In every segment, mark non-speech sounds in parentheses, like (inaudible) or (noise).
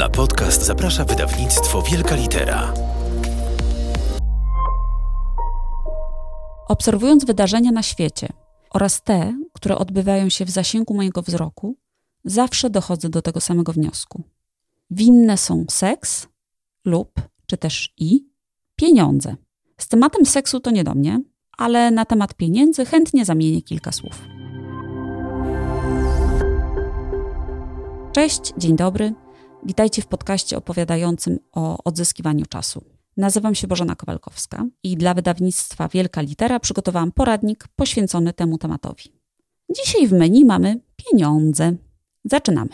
Na podcast zaprasza wydawnictwo Wielka Litera. Obserwując wydarzenia na świecie oraz te, które odbywają się w zasięgu mojego wzroku, zawsze dochodzę do tego samego wniosku. Winne są seks lub, czy też i, pieniądze. Z tematem seksu to nie do mnie, ale na temat pieniędzy chętnie zamienię kilka słów. Cześć, dzień dobry. Witajcie w podcaście opowiadającym o odzyskiwaniu czasu. Nazywam się Bożena Kowalkowska i dla wydawnictwa Wielka Litera przygotowałam poradnik poświęcony temu tematowi. Dzisiaj w menu mamy pieniądze. Zaczynamy.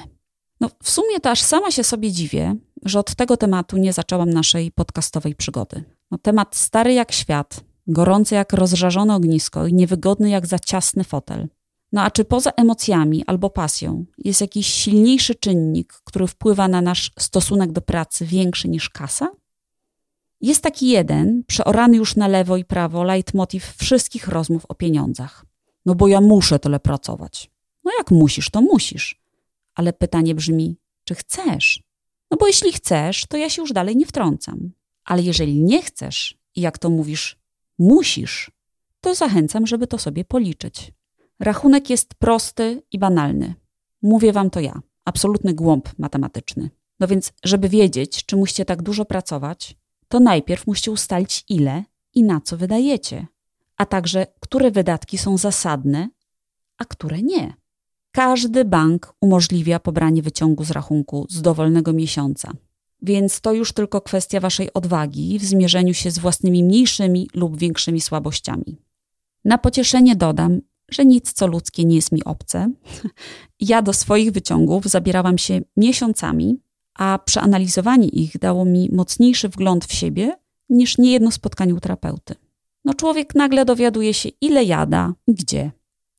No, w sumie to aż sama się sobie dziwię, że od tego tematu nie zaczęłam naszej podcastowej przygody. No, temat stary jak świat, gorący jak rozżarzone ognisko i niewygodny jak za ciasny fotel. No a czy poza emocjami albo pasją jest jakiś silniejszy czynnik, który wpływa na nasz stosunek do pracy większy niż kasa? Jest taki jeden, przeorany już na lewo i prawo, leitmotiv wszystkich rozmów o pieniądzach. No bo ja muszę tyle pracować. No jak musisz, to musisz. Ale pytanie brzmi, czy chcesz? No bo jeśli chcesz, to ja się już dalej nie wtrącam. Ale jeżeli nie chcesz i jak to mówisz, musisz, to zachęcam, żeby to sobie policzyć. Rachunek jest prosty i banalny. Mówię wam to ja, absolutny głąb matematyczny. No więc, żeby wiedzieć, czy musicie tak dużo pracować, to najpierw musicie ustalić ile i na co wydajecie, a także które wydatki są zasadne, a które nie. Każdy bank umożliwia pobranie wyciągu z rachunku z dowolnego miesiąca, więc to już tylko kwestia waszej odwagi w zmierzeniu się z własnymi mniejszymi lub większymi słabościami. Na pocieszenie dodam, że nic co ludzkie nie jest mi obce. (laughs) Ja do swoich wyciągów zabierałam się miesiącami, a przeanalizowanie ich dało mi mocniejszy wgląd w siebie niż niejedno spotkanie u terapeuty. No człowiek nagle dowiaduje się, ile jada i gdzie,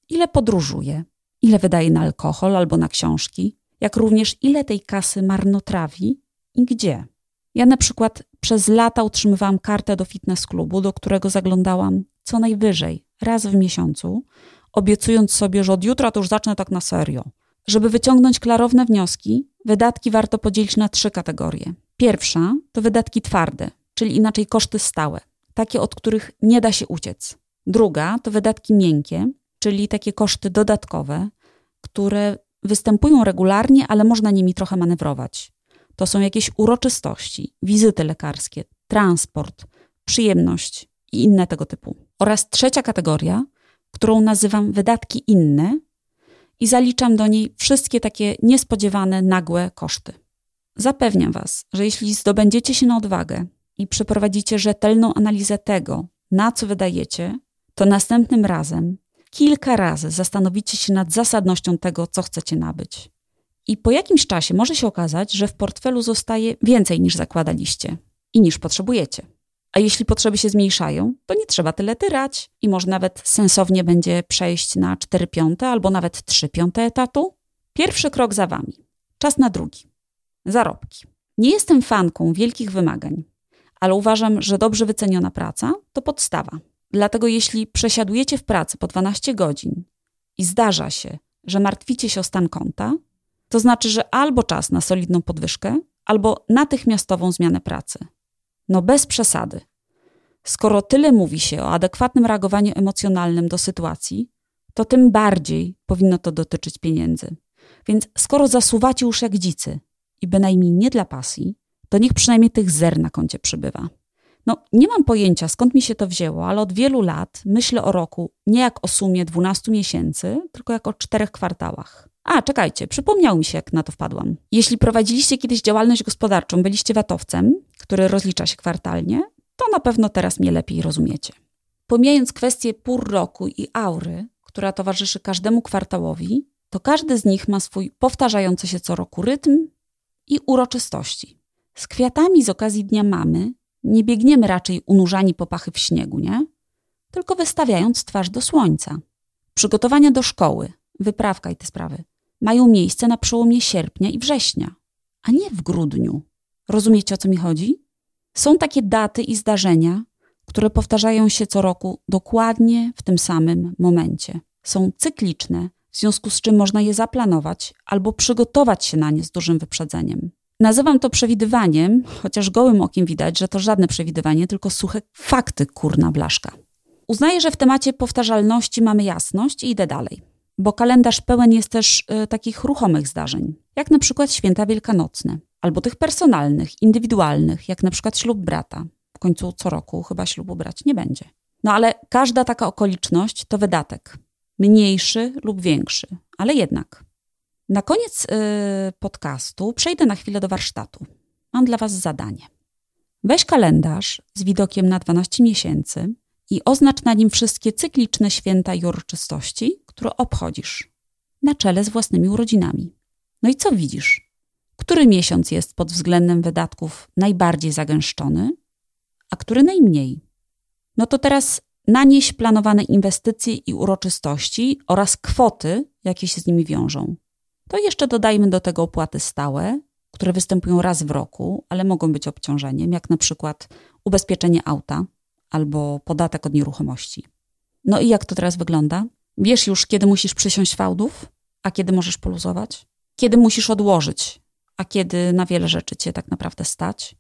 ile podróżuje, ile wydaje na alkohol albo na książki, jak również ile tej kasy marnotrawi i gdzie. Ja na przykład przez lata utrzymywałam kartę do fitness klubu, do którego zaglądałam co najwyżej raz w miesiącu, obiecując sobie, że od jutra to już zacznę tak na serio. Żeby wyciągnąć klarowne wnioski, wydatki warto podzielić na trzy kategorie. Pierwsza to wydatki twarde, czyli inaczej koszty stałe, takie od których nie da się uciec. Druga to wydatki miękkie, czyli takie koszty dodatkowe, które występują regularnie, ale można nimi trochę manewrować. To są jakieś uroczystości, wizyty lekarskie, transport, przyjemność i inne tego typu. Oraz trzecia kategoria którą nazywam wydatki inne i zaliczam do niej wszystkie takie niespodziewane, nagłe koszty. Zapewniam Was, że jeśli zdobędziecie się na odwagę i przeprowadzicie rzetelną analizę tego, na co wydajecie, to następnym razem kilka razy zastanowicie się nad zasadnością tego, co chcecie nabyć. I po jakimś czasie może się okazać, że w portfelu zostaje więcej niż zakładaliście i niż potrzebujecie. A jeśli potrzeby się zmniejszają, to nie trzeba tyle tyrać i może nawet sensownie będzie przejść na 4 piąte albo nawet 3 piąte etatu. Pierwszy krok za wami. Czas na drugi. Zarobki. Nie jestem fanką wielkich wymagań, ale uważam, że dobrze wyceniona praca to podstawa. Dlatego jeśli przesiadujecie w pracy po 12 godzin i zdarza się, że martwicie się o stan konta, to znaczy, że albo czas na solidną podwyżkę, albo natychmiastową zmianę pracy. No bez przesady. Skoro tyle mówi się o adekwatnym reagowaniu emocjonalnym do sytuacji, to tym bardziej powinno to dotyczyć pieniędzy. Więc skoro zasuwacie już jak dzicy i bynajmniej nie dla pasji, to niech przynajmniej tych zer na koncie przybywa. No, nie mam pojęcia skąd mi się to wzięło, ale od wielu lat myślę o roku nie jak o sumie 12 miesięcy, tylko jak o czterech kwartałach. A, czekajcie, przypomniał mi się, jak na to wpadłam. Jeśli prowadziliście kiedyś działalność gospodarczą, byliście watowcem, który rozlicza się kwartalnie, to na pewno teraz mnie lepiej rozumiecie. Pomijając kwestię pór roku i aury, która towarzyszy każdemu kwartałowi, to każdy z nich ma swój powtarzający się co roku rytm i uroczystości. Z kwiatami z okazji Dnia Mamy nie biegniemy raczej unurzani popachy w śniegu, nie? Tylko wystawiając twarz do słońca. Przygotowania do szkoły, wyprawka i te sprawy mają miejsce na przełomie sierpnia i września, a nie w grudniu. Rozumiecie o co mi chodzi? Są takie daty i zdarzenia, które powtarzają się co roku dokładnie w tym samym momencie. Są cykliczne, w związku z czym można je zaplanować albo przygotować się na nie z dużym wyprzedzeniem. Nazywam to przewidywaniem, chociaż gołym okiem widać, że to żadne przewidywanie, tylko suche fakty, kurna blaszka. Uznaję, że w temacie powtarzalności mamy jasność i idę dalej, bo kalendarz pełen jest też y, takich ruchomych zdarzeń, jak na przykład święta wielkanocne, albo tych personalnych, indywidualnych, jak na przykład ślub brata. W końcu co roku chyba ślubu brać nie będzie. No ale każda taka okoliczność to wydatek, mniejszy lub większy, ale jednak. Na koniec y, podcastu przejdę na chwilę do warsztatu. Mam dla Was zadanie. Weź kalendarz z widokiem na 12 miesięcy i oznacz na nim wszystkie cykliczne święta i uroczystości, które obchodzisz, na czele z własnymi urodzinami. No i co widzisz? Który miesiąc jest pod względem wydatków najbardziej zagęszczony, a który najmniej? No to teraz nanieś planowane inwestycje i uroczystości oraz kwoty, jakie się z nimi wiążą. To jeszcze dodajmy do tego opłaty stałe, które występują raz w roku, ale mogą być obciążeniem, jak na przykład ubezpieczenie auta albo podatek od nieruchomości. No i jak to teraz wygląda? Wiesz już, kiedy musisz przysiąść fałdów, a kiedy możesz poluzować? Kiedy musisz odłożyć, a kiedy na wiele rzeczy cię tak naprawdę stać?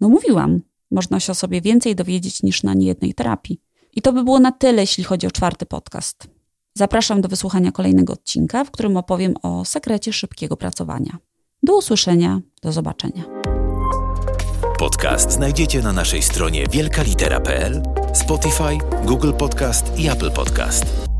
No mówiłam, można się o sobie więcej dowiedzieć niż na niejednej terapii. I to by było na tyle, jeśli chodzi o czwarty podcast. Zapraszam do wysłuchania kolejnego odcinka, w którym opowiem o sekrecie szybkiego pracowania. Do usłyszenia, do zobaczenia. Podcast znajdziecie na naszej stronie wielkalitera.pl, Spotify, Google Podcast i Apple Podcast.